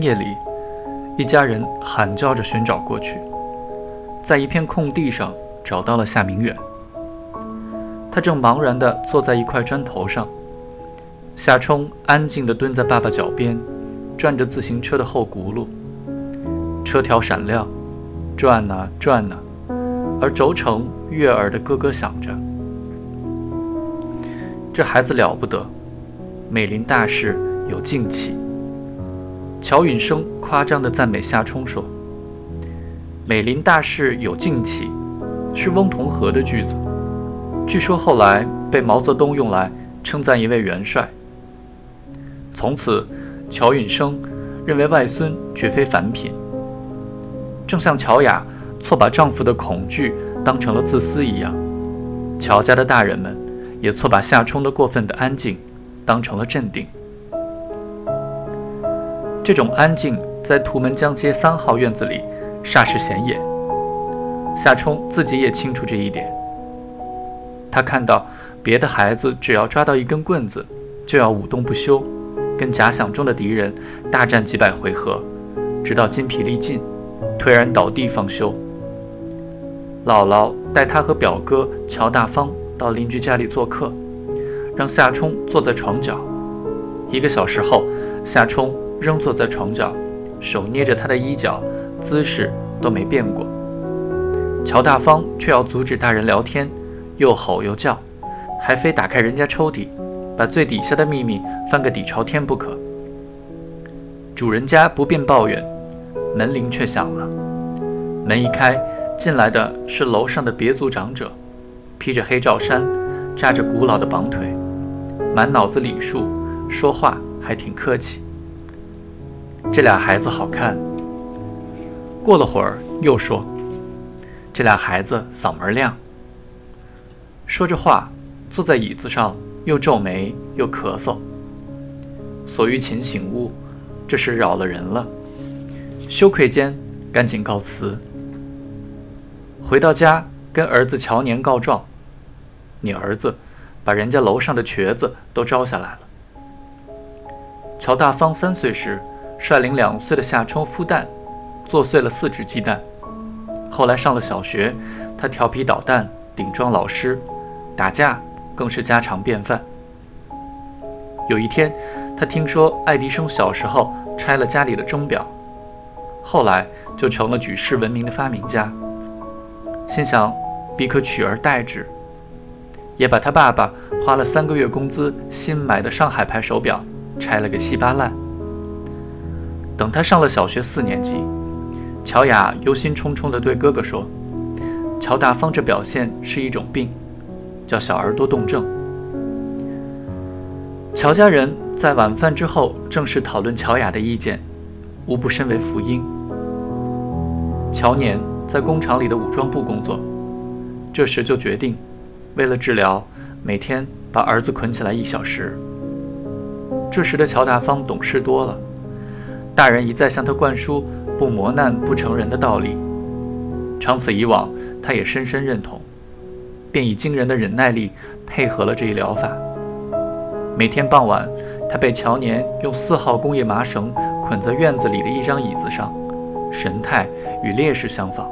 夜里，一家人喊叫着寻找过去，在一片空地上找到了夏明远。他正茫然地坐在一块砖头上，夏冲安静地蹲在爸爸脚边，转着自行车的后轱辘，车条闪亮，转呐转呐，而轴承悦耳的咯咯响着。这孩子了不得，美林大事有静气。乔允生夸张地赞美夏冲说：“美林大事有静气，是翁同龢的句子。”据说后来被毛泽东用来称赞一位元帅。从此，乔允生认为外孙绝非凡品。正像乔雅错把丈夫的恐惧当成了自私一样，乔家的大人们也错把夏冲的过分的安静当成了镇定。这种安静在图门江街三号院子里煞是显眼。夏冲自己也清楚这一点。他看到别的孩子只要抓到一根棍子，就要舞动不休，跟假想中的敌人大战几百回合，直到筋疲力尽，颓然倒地方休。姥姥带他和表哥乔大方到邻居家里做客，让夏冲坐在床角。一个小时后，夏冲仍坐在床角，手捏着他的衣角，姿势都没变过。乔大方却要阻止大人聊天。又吼又叫，还非打开人家抽屉，把最底下的秘密翻个底朝天不可。主人家不便抱怨，门铃却响了。门一开，进来的是楼上的别族长者，披着黑罩衫，扎着古老的绑腿，满脑子礼数，说话还挺客气。这俩孩子好看。过了会儿，又说：“这俩孩子嗓门亮。”说着话，坐在椅子上，又皱眉又咳嗽。索玉琴醒悟，这是扰了人了，羞愧间赶紧告辞。回到家，跟儿子乔年告状：“你儿子把人家楼上的瘸子都招下来了。”乔大方三岁时，率领两岁的夏冲孵蛋，做碎了四只鸡蛋。后来上了小学，他调皮捣蛋，顶撞老师。打架更是家常便饭。有一天，他听说爱迪生小时候拆了家里的钟表，后来就成了举世闻名的发明家。心想，必可取而代之，也把他爸爸花了三个月工资新买的上海牌手表拆了个稀巴烂。等他上了小学四年级，乔雅忧心忡忡地对哥哥说：“乔大方这表现是一种病。”叫小儿多动症。乔家人在晚饭之后正式讨论乔雅的意见，无不深为福音。乔年在工厂里的武装部工作，这时就决定，为了治疗，每天把儿子捆起来一小时。这时的乔大方懂事多了，大人一再向他灌输不磨难不成人的道理，长此以往，他也深深认同。便以惊人的忍耐力配合了这一疗法。每天傍晚，他被乔年用四号工业麻绳捆在院子里的一张椅子上，神态与烈士相仿。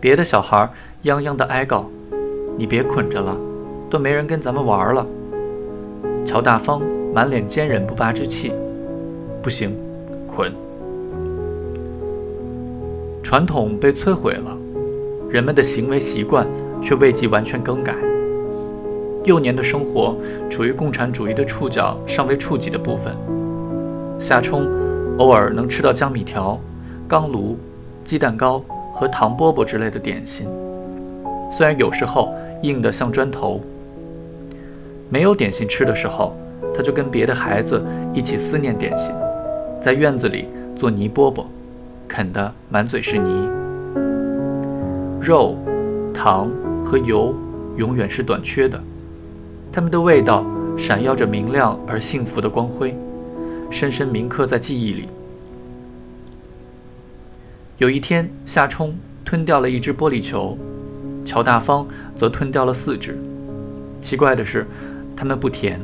别的小孩泱泱的哀告：“你别捆着了，都没人跟咱们玩了。”乔大方满脸坚忍不拔之气：“不行，捆。”传统被摧毁了。人们的行为习惯却未及完全更改。幼年的生活处于共产主义的触角尚未触及的部分。夏冲偶尔能吃到江米条、钢炉、鸡蛋糕和糖饽饽之类的点心，虽然有时候硬得像砖头。没有点心吃的时候，他就跟别的孩子一起思念点心，在院子里做泥饽饽，啃得满嘴是泥。肉、糖和油永远是短缺的，它们的味道闪耀着明亮而幸福的光辉，深深铭刻在记忆里。有一天，夏冲吞掉了一只玻璃球，乔大方则吞掉了四只。奇怪的是，它们不甜。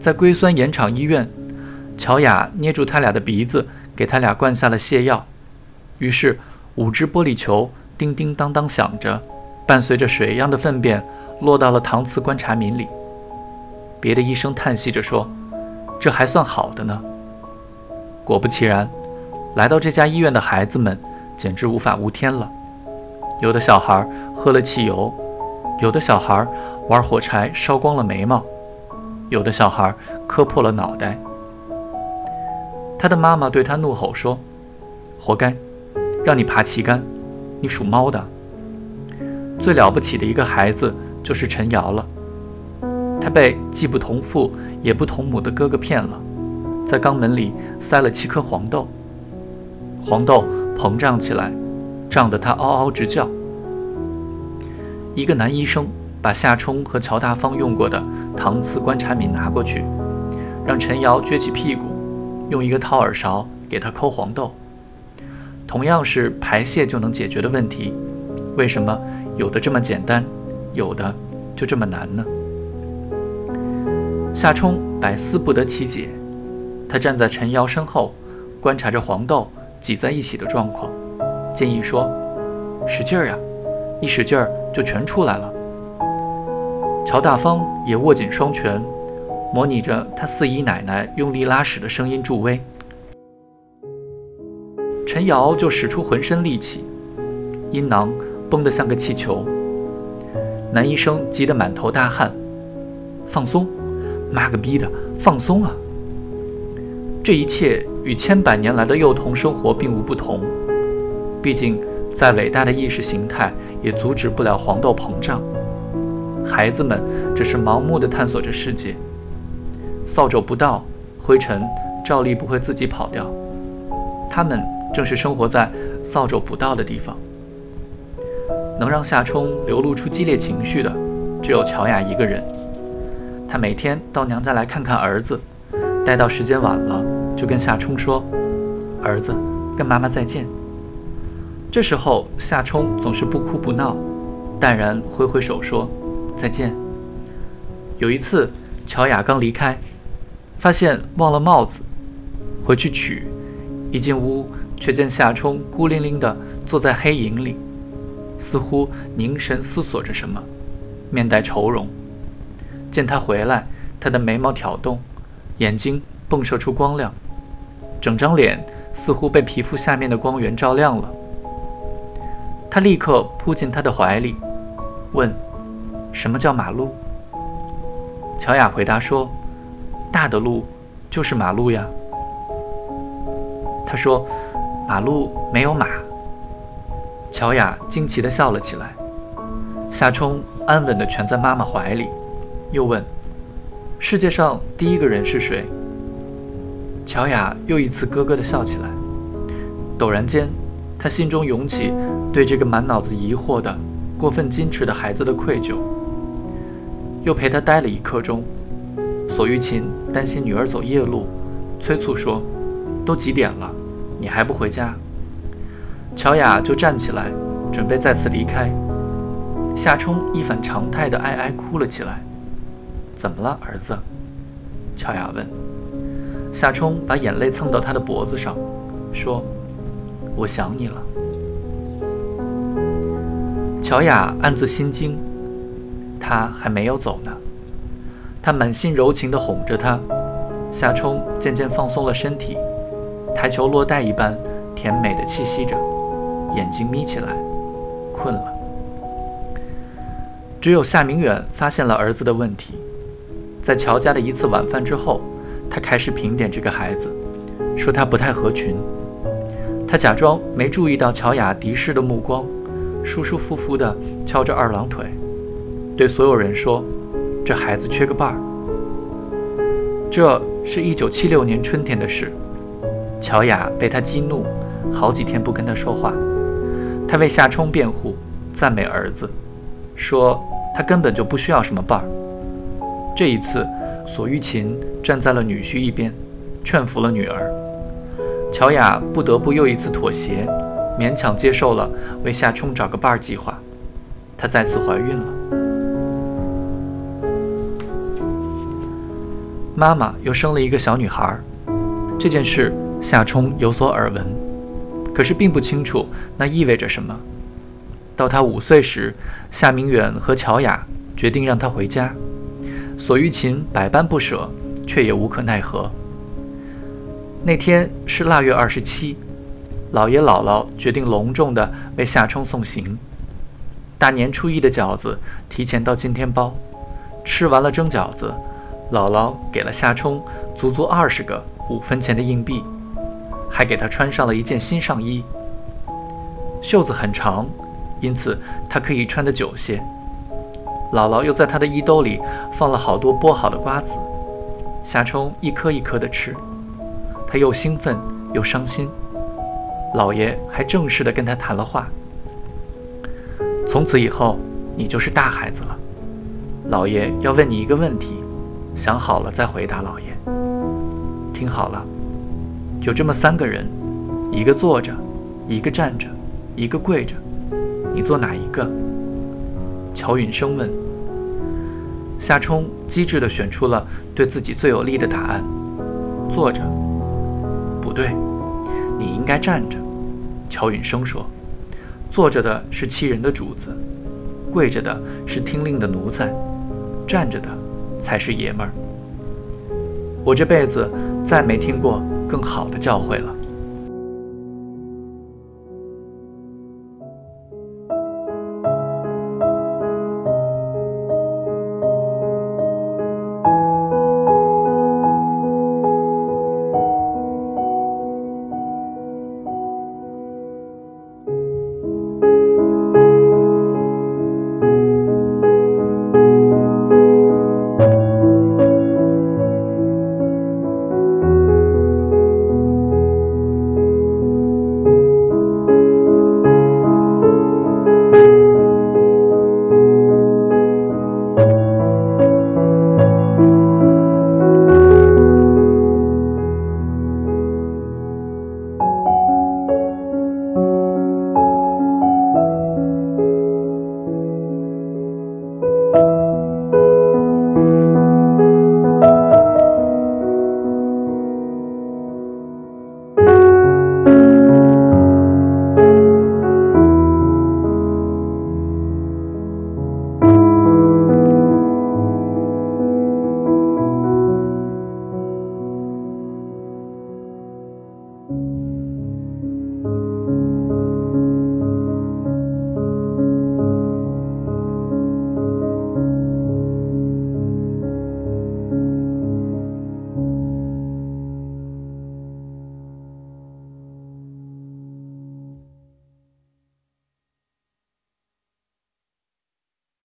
在硅酸盐厂医院，乔雅捏住他俩的鼻子，给他俩灌下了泻药。于是，五只玻璃球叮叮当当响着，伴随着水一样的粪便落到了搪瓷观察皿里。别的医生叹息着说：“这还算好的呢。”果不其然，来到这家医院的孩子们简直无法无天了。有的小孩喝了汽油，有的小孩玩火柴烧光了眉毛，有的小孩磕破了脑袋。他的妈妈对他怒吼说：“活该，让你爬旗杆，你属猫的。”最了不起的一个孩子就是陈瑶了，他被既不同父也不同母的哥哥骗了，在肛门里塞了七颗黄豆，黄豆膨胀起来，胀得他嗷嗷直叫。一个男医生把夏冲和乔大方用过的搪瓷观察皿拿过去，让陈瑶撅起屁股。用一个掏耳勺给他抠黄豆，同样是排泄就能解决的问题，为什么有的这么简单，有的就这么难呢？夏冲百思不得其解，他站在陈瑶身后，观察着黄豆挤在一起的状况，建议说：“使劲儿呀，一使劲儿就全出来了。”乔大方也握紧双拳。模拟着他四姨奶奶用力拉屎的声音助威，陈瑶就使出浑身力气，阴囊绷得像个气球。男医生急得满头大汗，放松，妈个逼的，放松啊！这一切与千百年来的幼童生活并无不同，毕竟再伟大的意识形态也阻止不了黄豆膨胀。孩子们只是盲目的探索着世界。扫帚不到，灰尘照例不会自己跑掉。他们正是生活在扫帚不到的地方。能让夏冲流露出激烈情绪的，只有乔雅一个人。她每天到娘家来看看儿子，待到时间晚了，就跟夏冲说：“儿子，跟妈妈再见。”这时候夏冲总是不哭不闹，淡然挥挥手说：“再见。”有一次，乔雅刚离开。发现忘了帽子，回去取。一进屋，却见夏冲孤零零地坐在黑影里，似乎凝神思索着什么，面带愁容。见他回来，他的眉毛挑动，眼睛迸射出光亮，整张脸似乎被皮肤下面的光源照亮了。他立刻扑进他的怀里，问：“什么叫马路？”乔雅回答说。大的路就是马路呀。他说：“马路没有马。”乔雅惊奇地笑了起来。夏冲安稳地蜷在妈妈怀里，又问：“世界上第一个人是谁？”乔雅又一次咯咯地笑起来。陡然间，他心中涌起对这个满脑子疑惑的、过分矜持的孩子的愧疚，又陪他待了一刻钟。索玉琴担心女儿走夜路，催促说：“都几点了，你还不回家？”乔雅就站起来，准备再次离开。夏冲一反常态的哀哀哭了起来。“怎么了，儿子？”乔雅问。夏冲把眼泪蹭到他的脖子上，说：“我想你了。”乔雅暗自心惊，他还没有走呢。他满心柔情地哄着她，夏冲渐渐放松了身体，台球落袋一般甜美的气息着，眼睛眯起来，困了。只有夏明远发现了儿子的问题，在乔家的一次晚饭之后，他开始评点这个孩子，说他不太合群。他假装没注意到乔雅敌视的目光，舒舒服服地翘着二郎腿，对所有人说。这孩子缺个伴儿。这是一九七六年春天的事。乔雅被他激怒，好几天不跟他说话。他为夏冲辩护，赞美儿子，说他根本就不需要什么伴儿。这一次，索玉琴站在了女婿一边，劝服了女儿。乔雅不得不又一次妥协，勉强接受了为夏冲找个伴儿计划。她再次怀孕了。妈妈又生了一个小女孩，这件事，夏冲有所耳闻，可是并不清楚那意味着什么。到他五岁时，夏明远和乔雅决定让他回家，索玉琴百般不舍，却也无可奈何。那天是腊月二十七，姥爷姥姥决定隆重的为夏冲送行。大年初一的饺子提前到今天包，吃完了蒸饺子，姥姥给了夏冲足足二十个五分钱的硬币，还给他穿上了一件新上衣，袖子很长。因此，他可以穿得久些。姥姥又在他的衣兜里放了好多剥好的瓜子，夏冲一颗一颗地吃，他又兴奋又伤心。老爷还正式地跟他谈了话：“从此以后，你就是大孩子了。老爷要问你一个问题，想好了再回答。老爷，听好了，就这么三个人，一个坐着，一个站着，一个跪着。”你坐哪一个？乔允生问。夏冲机智地选出了对自己最有利的答案：坐着。不对，你应该站着。乔允生说：“坐着的是欺人的主子，跪着的是听令的奴才，站着的才是爷们儿。”我这辈子再没听过更好的教诲了。